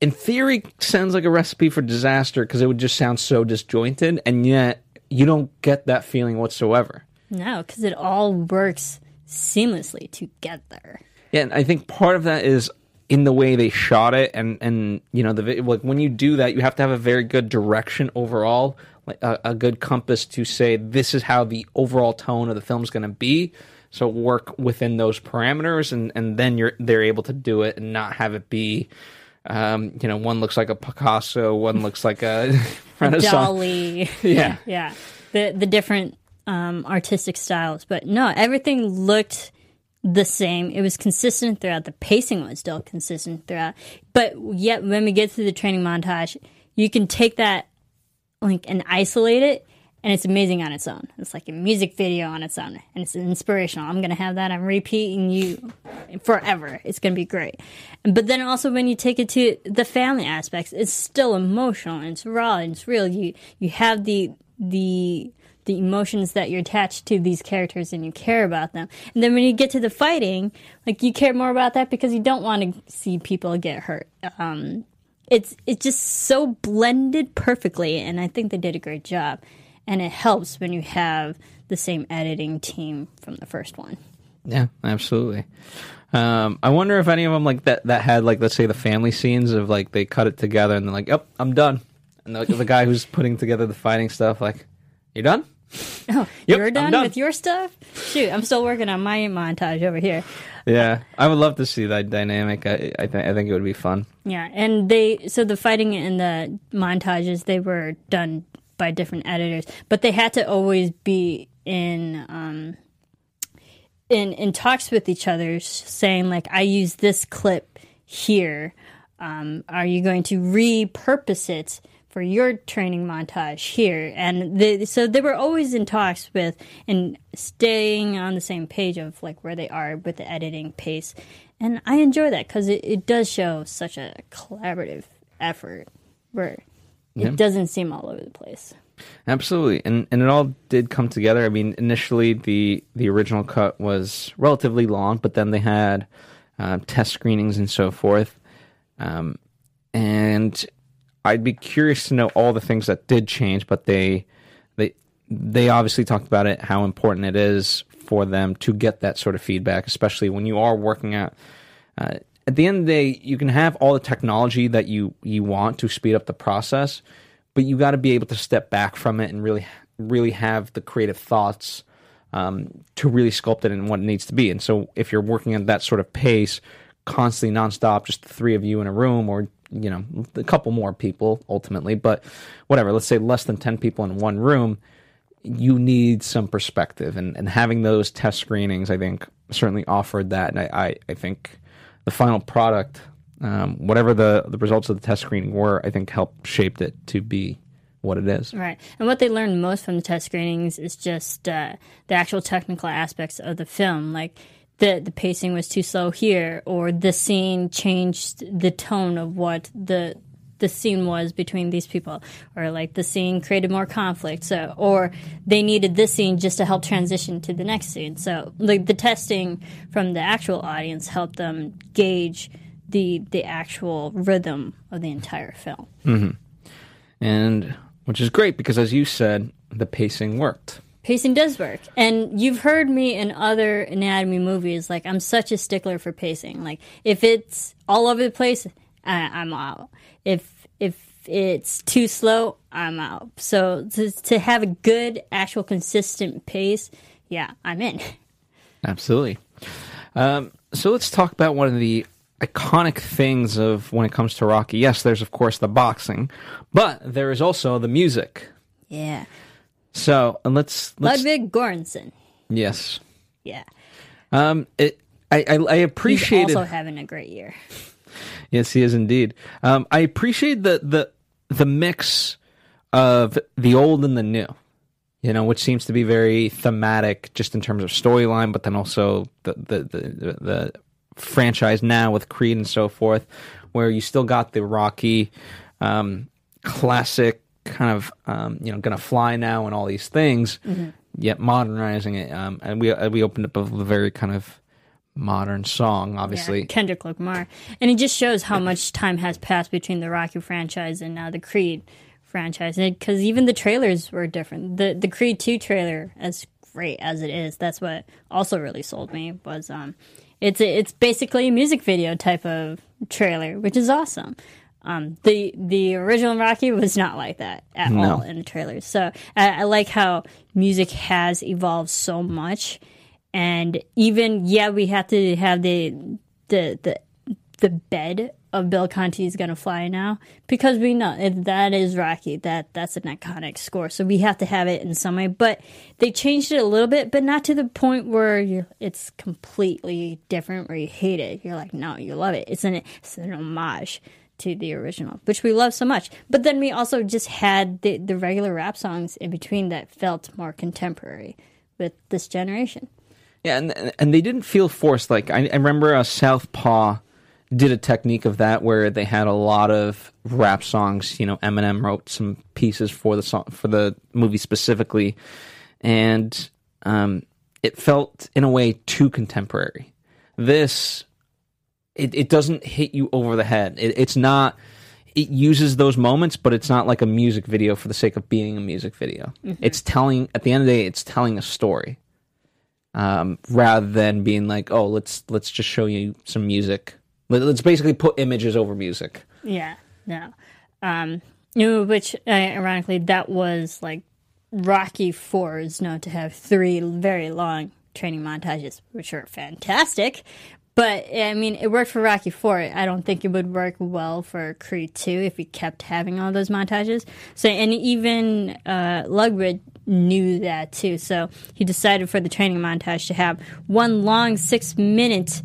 in theory, sounds like a recipe for disaster because it would just sound so disjointed, and yet you don't get that feeling whatsoever. No, because it all works seamlessly together. Yeah, and I think part of that is in the way they shot it, and and you know the like when you do that, you have to have a very good direction overall, like a, a good compass to say this is how the overall tone of the film is going to be. So work within those parameters, and and then you're they're able to do it and not have it be. Um, you know, one looks like a Picasso, one looks like a Renaissance. Dali. Yeah. yeah. The the different um, artistic styles, but no, everything looked the same. It was consistent throughout. The pacing was still consistent throughout. But yet, when we get to the training montage, you can take that like and isolate it, and it's amazing on its own. It's like a music video on its own, and it's inspirational. I'm gonna have that on repeat and you forever. It's gonna be great. But then also when you take it to the family aspects, it's still emotional and it's raw and it's real. You you have the the the emotions that you're attached to these characters and you care about them. And then when you get to the fighting, like you care more about that because you don't want to see people get hurt. Um, it's it's just so blended perfectly, and I think they did a great job. And it helps when you have the same editing team from the first one. Yeah, absolutely. Um, I wonder if any of them like that that had like let's say the family scenes of like they cut it together and they're like, "Yep, I'm done." And the, the guy who's putting together the fighting stuff, like, "You're done?" Oh, Yep, you're done, done. with your stuff? Shoot, I'm still working on my montage over here. Yeah, I would love to see that dynamic. I I, th- I think it would be fun. Yeah, and they so the fighting and the montages they were done by different editors, but they had to always be in um in in talks with each other, saying like, "I use this clip here. Um, are you going to repurpose it?" For your training montage here, and they, so they were always in talks with and staying on the same page of like where they are with the editing pace, and I enjoy that because it, it does show such a collaborative effort where it doesn't seem all over the place. Absolutely, and and it all did come together. I mean, initially the the original cut was relatively long, but then they had uh, test screenings and so forth. Um, and I'd be curious to know all the things that did change, but they they they obviously talked about it how important it is for them to get that sort of feedback, especially when you are working at. Uh, at the end of the day, you can have all the technology that you you want to speed up the process, but you got to be able to step back from it and really really have the creative thoughts um, to really sculpt it in what it needs to be. And so, if you're working at that sort of pace, constantly nonstop, just the three of you in a room, or you know, a couple more people ultimately, but whatever. Let's say less than ten people in one room. You need some perspective, and, and having those test screenings, I think, certainly offered that. And I, I, I think the final product, um, whatever the, the results of the test screening were, I think helped shaped it to be what it is. Right. And what they learned most from the test screenings is just uh, the actual technical aspects of the film. Like the, the pacing was too slow here, or the scene changed the tone of what the the scene was between these people, or like the scene created more conflict. So, or they needed this scene just to help transition to the next scene. So, like the testing from the actual audience helped them gauge the the actual rhythm of the entire film. Mm-hmm. And which is great because, as you said, the pacing worked. Pacing does work. And you've heard me in other anatomy movies, like, I'm such a stickler for pacing. Like, if it's all over the place, I, I'm out. If, if it's too slow, I'm out. So to, to have a good, actual, consistent pace, yeah, I'm in. Absolutely. Um, so let's talk about one of the iconic things of when it comes to Rocky. Yes, there's of course the boxing, but there is also the music. Yeah. So and let's let's Ludwig Göransson. yes. Yeah. Um, it I I, I He's also having a great year. yes, he is indeed. Um, I appreciate the the the mix of the old and the new. You know, which seems to be very thematic, just in terms of storyline, but then also the the, the the the franchise now with Creed and so forth, where you still got the Rocky um, classic kind of um, you know gonna fly now and all these things, yet modernizing it. Um, and we uh, we opened up with a very kind of modern song, obviously. Yeah, Kendrick Lamar, and it just shows how much time has passed between the Rocky franchise and now the Creed franchise. Because even the trailers were different. the The Creed Two trailer, as great as it is, that's what also really sold me. Was um, it's a, it's basically a music video type of trailer, which is awesome. Um, the the original Rocky was not like that at No. all in the trailers. So I, I like how music has evolved so much, and even yeah, we have to have the the the the bed of Bill Conti is gonna fly now because we know if that is Rocky. That that's an iconic score, so we have to have it in some way. But they changed it a little bit, but not to the point where you're, it's completely different where you hate it. You're like, no, you love it. It's an it's an homage to the original, which we love so much. But then we also just had the the regular rap songs in between that felt more contemporary with this generation. Yeah, and and they didn't feel forced. Like I, I remember uh, Southpaw did a technique of that where they had a lot of rap songs. You know, Eminem wrote some pieces for the song for the movie specifically, and um, it felt in a way too contemporary. This it, it doesn't hit you over the head. It, it's not. It uses those moments, but it's not like a music video for the sake of being a music video. It's telling. At the end of the day, it's telling a story um, rather than being like, oh, let's let's just show you some music. Let, let's basically put images over music. Yeah, no. Um, which uh, ironically, that was like Rocky Four is known to have three very long training montages, which are fantastic. But I mean, it worked for Rocky Four. I don't think it would work well for Creed Two if we kept having all those montages. So, and even uh, knew that too. So he decided for the training montage to have one long six minute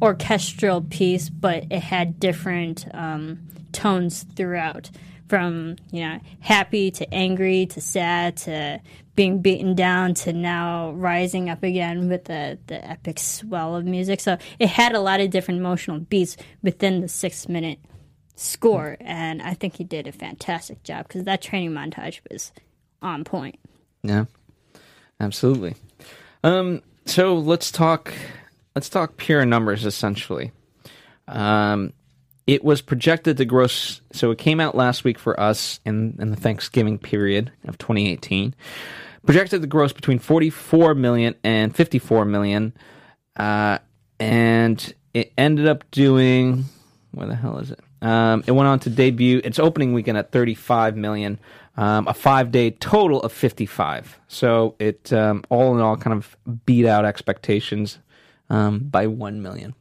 orchestral piece, but it had different um, tones throughout from you know happy to angry to sad to being beaten down to now rising up again with the, the epic swell of music so it had a lot of different emotional beats within the six minute score and i think he did a fantastic job because that training montage was on point Yeah, absolutely. Um, so let's talk. Let's talk pure numbers. Essentially, um, it was projected to gross. So it came out last week for us in in the Thanksgiving period of 2018. Projected to gross between 44 million and 54 million, uh, and it ended up doing. Where the hell is it? Um, it went on to debut its opening weekend at 35 million, um, a five day total of 55. So it um, all in all kind of beat out expectations um, by 1 million.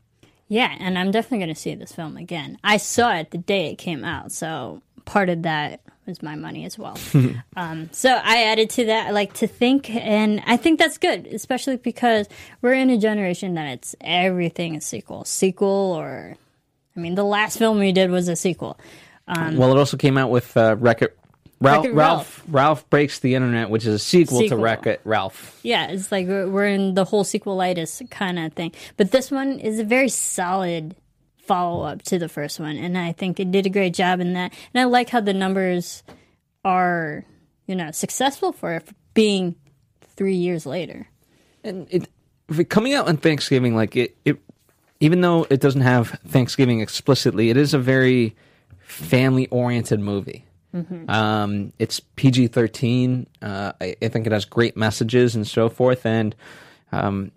Yeah, and I'm definitely going to see this film again. I saw it the day it came out, so part of that was my money as well. um, so I added to that. I like to think, and I think that's good, especially because we're in a generation that it's everything is sequel, sequel, or I mean, the last film we did was a sequel. well, it also came out with uh, Wreck It. Ralph, Wreck-It Ralph Ralph breaks the internet, which is a sequel, Sequel. to Wreck It Ralph. Yeah, it's like we're, we're in the whole sequelitis kind of thing. But this one is a very solid follow up to the first one, and I think it did a great job in that. And I like how the numbers are, you know, successful for it being three years later. and it if it coming out on Thanksgiving, like it, it, even though it doesn't have Thanksgiving explicitly, it is a very family oriented movie. Um, it's PG thirteen. Uh, I, I think it has great messages and so forth, and um,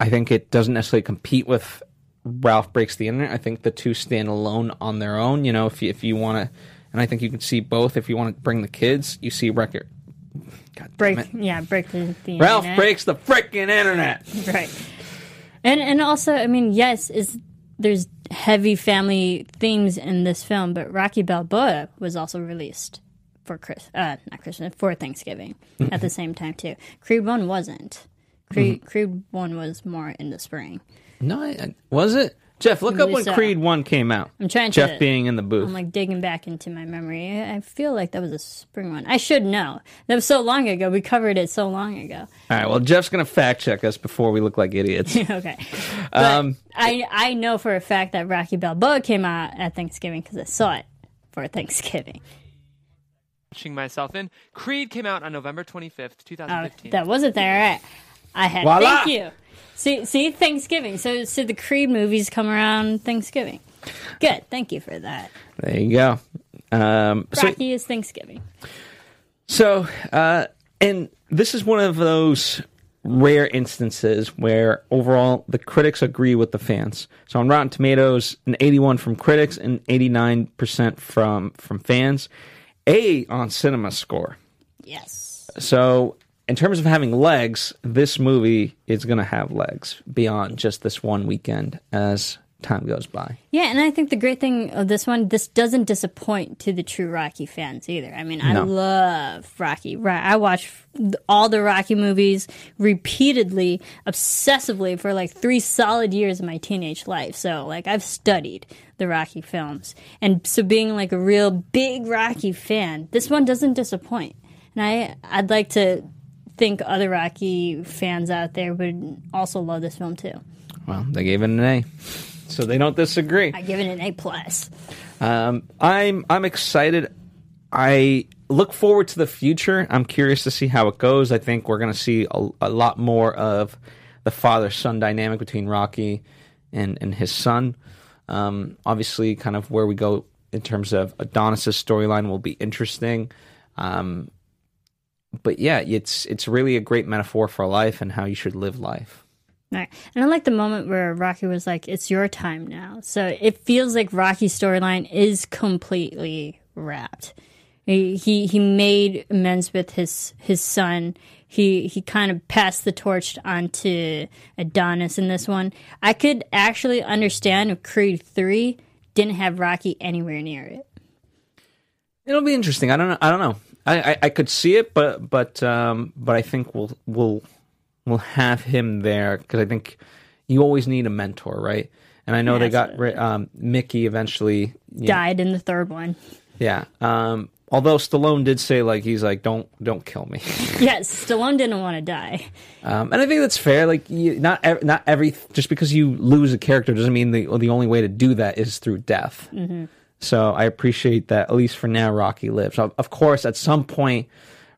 I think it doesn't necessarily compete with Ralph Breaks the Internet. I think the two stand alone on their own. You know, if you, if you want to, and I think you can see both. If you want to bring the kids, you see Record. God damn Break, it. yeah, break the, the Ralph internet. breaks the freaking internet. right and and also i mean yes is there's heavy family themes in this film but rocky balboa was also released for chris uh not christmas for thanksgiving at the same time too. Creed 1 wasn't. Creed, creed 1 was more in the spring. No, I- was it? Jeff, look up believe when so. Creed One came out. I'm trying Jeff to- Jeff being in the booth. I'm like digging back into my memory. I feel like that was a spring one. I should know. That was so long ago. We covered it so long ago. All right. Well, Jeff's gonna fact check us before we look like idiots. okay. Um, I I know for a fact that Rocky Balboa came out at Thanksgiving because I saw it for Thanksgiving. Watching myself in. Creed came out on November 25th, Oh, 2015. that wasn't there. All right. I had. Voila! Thank you. See, see, Thanksgiving. So, so the Creed movies come around Thanksgiving. Good. Thank you for that. there you go. Um, so, Rocky is Thanksgiving. so, uh, and this is one of those rare instances where overall the critics agree with the fans. So on Rotten Tomatoes, an 81 from critics and 89% from from fans. A on Cinema Score. Yes. So, in terms of having legs, this movie is going to have legs beyond just this one weekend as time goes by. Yeah, and I think the great thing of this one, this doesn't disappoint to the true Rocky fans either. I mean, I No. love Rocky. Ro- I watch all the Rocky movies repeatedly, obsessively for like three solid years of my teenage life. So, like, I've studied the Rocky films, and so being like a real big Rocky fan, this one doesn't disappoint. And I, I'd like to think other Rocky fans out there would also love this film too. Well, they gave it an A, so they don't disagree. I give it an A plus. Um, I'm I'm excited. I look forward to the future. I'm curious to see how it goes. I think we're going to see a, a lot more of the father son dynamic between Rocky and and his son. Um, obviously, kind of where we go in terms of Adonis's storyline will be interesting. Um, but yeah, it's it's really a great metaphor for life and how you should live life. Right. And I like the moment where Rocky was like, it's your time now. So it feels like Rocky's storyline is completely wrapped. He, he he made amends with his his son. He he kind of passed the torch on to Adonis in this one. I could actually understand if Creed 3 didn't have Rocky anywhere near it. It'll be interesting. I don't know. I don't know. I, I, I could see it, but but um, but I think we'll we'll we'll have him there because I think you always need a mentor, right? And I know they got ri- um, Mickey eventually. you know, Died in the third one. yeah. Um, although Stallone did say like he's like don't don't kill me, Yes, Stallone didn't want to die. um, and I think that's fair. Like you, not ev- not every just because you lose a character doesn't mean the the only way to do that is through death. So I appreciate that at least for now Rocky lives. Of course, at some point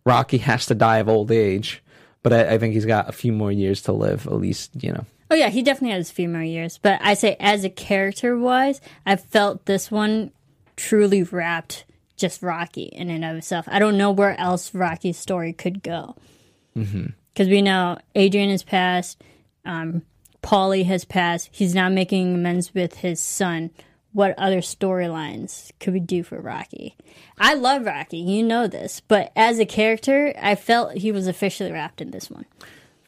Rocky has to die of old age, but I, I think he's got a few more years to live. At least you know. Oh yeah, he definitely has a few more years. But I say, as a character wise, I felt this one truly wrapped just Rocky in and of itself. I don't know where else Rocky's story could go because we know Adrian has passed, um, Paulie has passed. He's now making amends with his son. What other storylines could we do for Rocky? I love Rocky, you know this, but as a character, I felt he was officially wrapped in this one.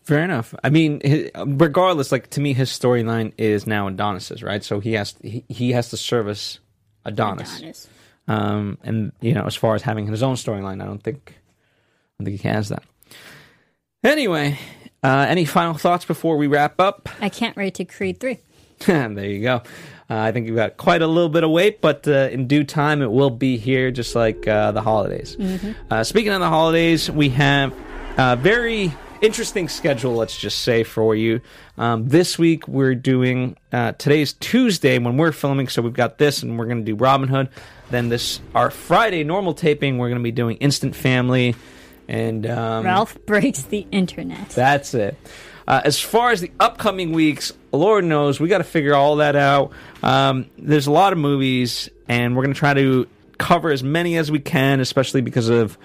Fair enough. I mean, regardless, like to me, his storyline is now Adonis's, right? So he has he, he has to service Adonis. Honest. Um, and you know, as far as having his own storyline, I don't think I don't think he has that. Anyway, uh, any final thoughts before we wrap up? I can't wait to Creed 3. there you go. Uh, I think we've got quite a little bit of wait, but uh, in due time it will be here, just like uh, the holidays. Uh, speaking of the holidays, we have a very interesting schedule, let's just say, for you. Um, this week we're doing, uh, today's Tuesday when we're filming, so we've got this, and we're going to do Robin Hood. Then this, our Friday normal taping, we're going to be doing Instant Family. And um, Ralph breaks the internet. that's it. Uh, as far as the upcoming weeks, Lord knows we got to figure all that out. Um, there's a lot of movies, and we're going to try to cover as many as we can, especially because of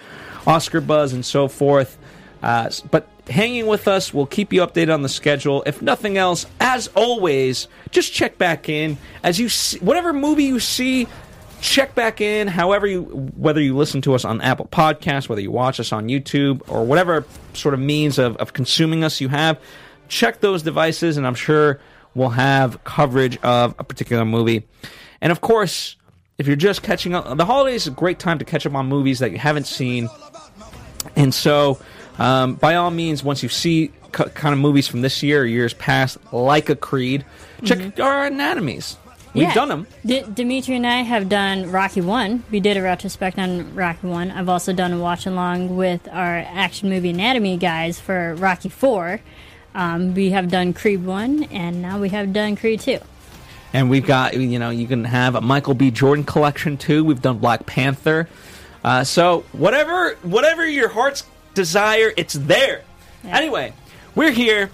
Oscar buzz and so forth. Uh, but hanging with us, we'll keep you updated on the schedule. If nothing else, as always, just check back in as you see, whatever movie you see check back in however you whether you listen to us on apple Podcasts, whether you watch us on youtube or whatever sort of means of, of consuming us you have. Check those devices and i'm sure we'll have coverage of a particular movie. And of course if you're just catching up the holidays is a great time to catch up on movies that you haven't seen. And so, um, by all means, once you see c- kind of movies from this year or years past, like a Creed, check our anatomies. We've Yeah. done them. D- Dimitri and I have done Rocky One. We did a retrospect on Rocky One. I've also done a watch along with our action movie anatomy guys for Rocky Four. Um, we have done Creed One, and now we have done Creed Two. And we've got, you know, you can have a Michael B. Jordan collection too. We've done Black Panther. Uh, so whatever, whatever your heart's desire, it's there. Anyway, we're here.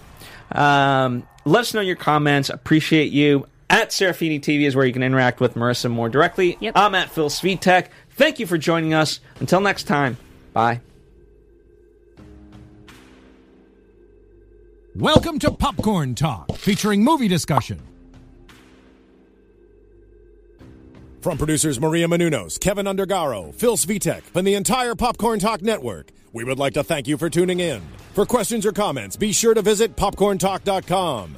Um, let us know your comments. Appreciate you. At Serafini TV is where you can interact with Marissa more directly. Yep. I'm at Phil Svitek. Thank you for joining us. Until next time, bye. Welcome to Popcorn Talk, featuring movie discussion. From producers Maria Menounos, Kevin Undergaro, Phil Svitek, and the entire Popcorn Talk Network, we would like to thank you for tuning in. For questions or comments, be sure to visit popcorntalk.com.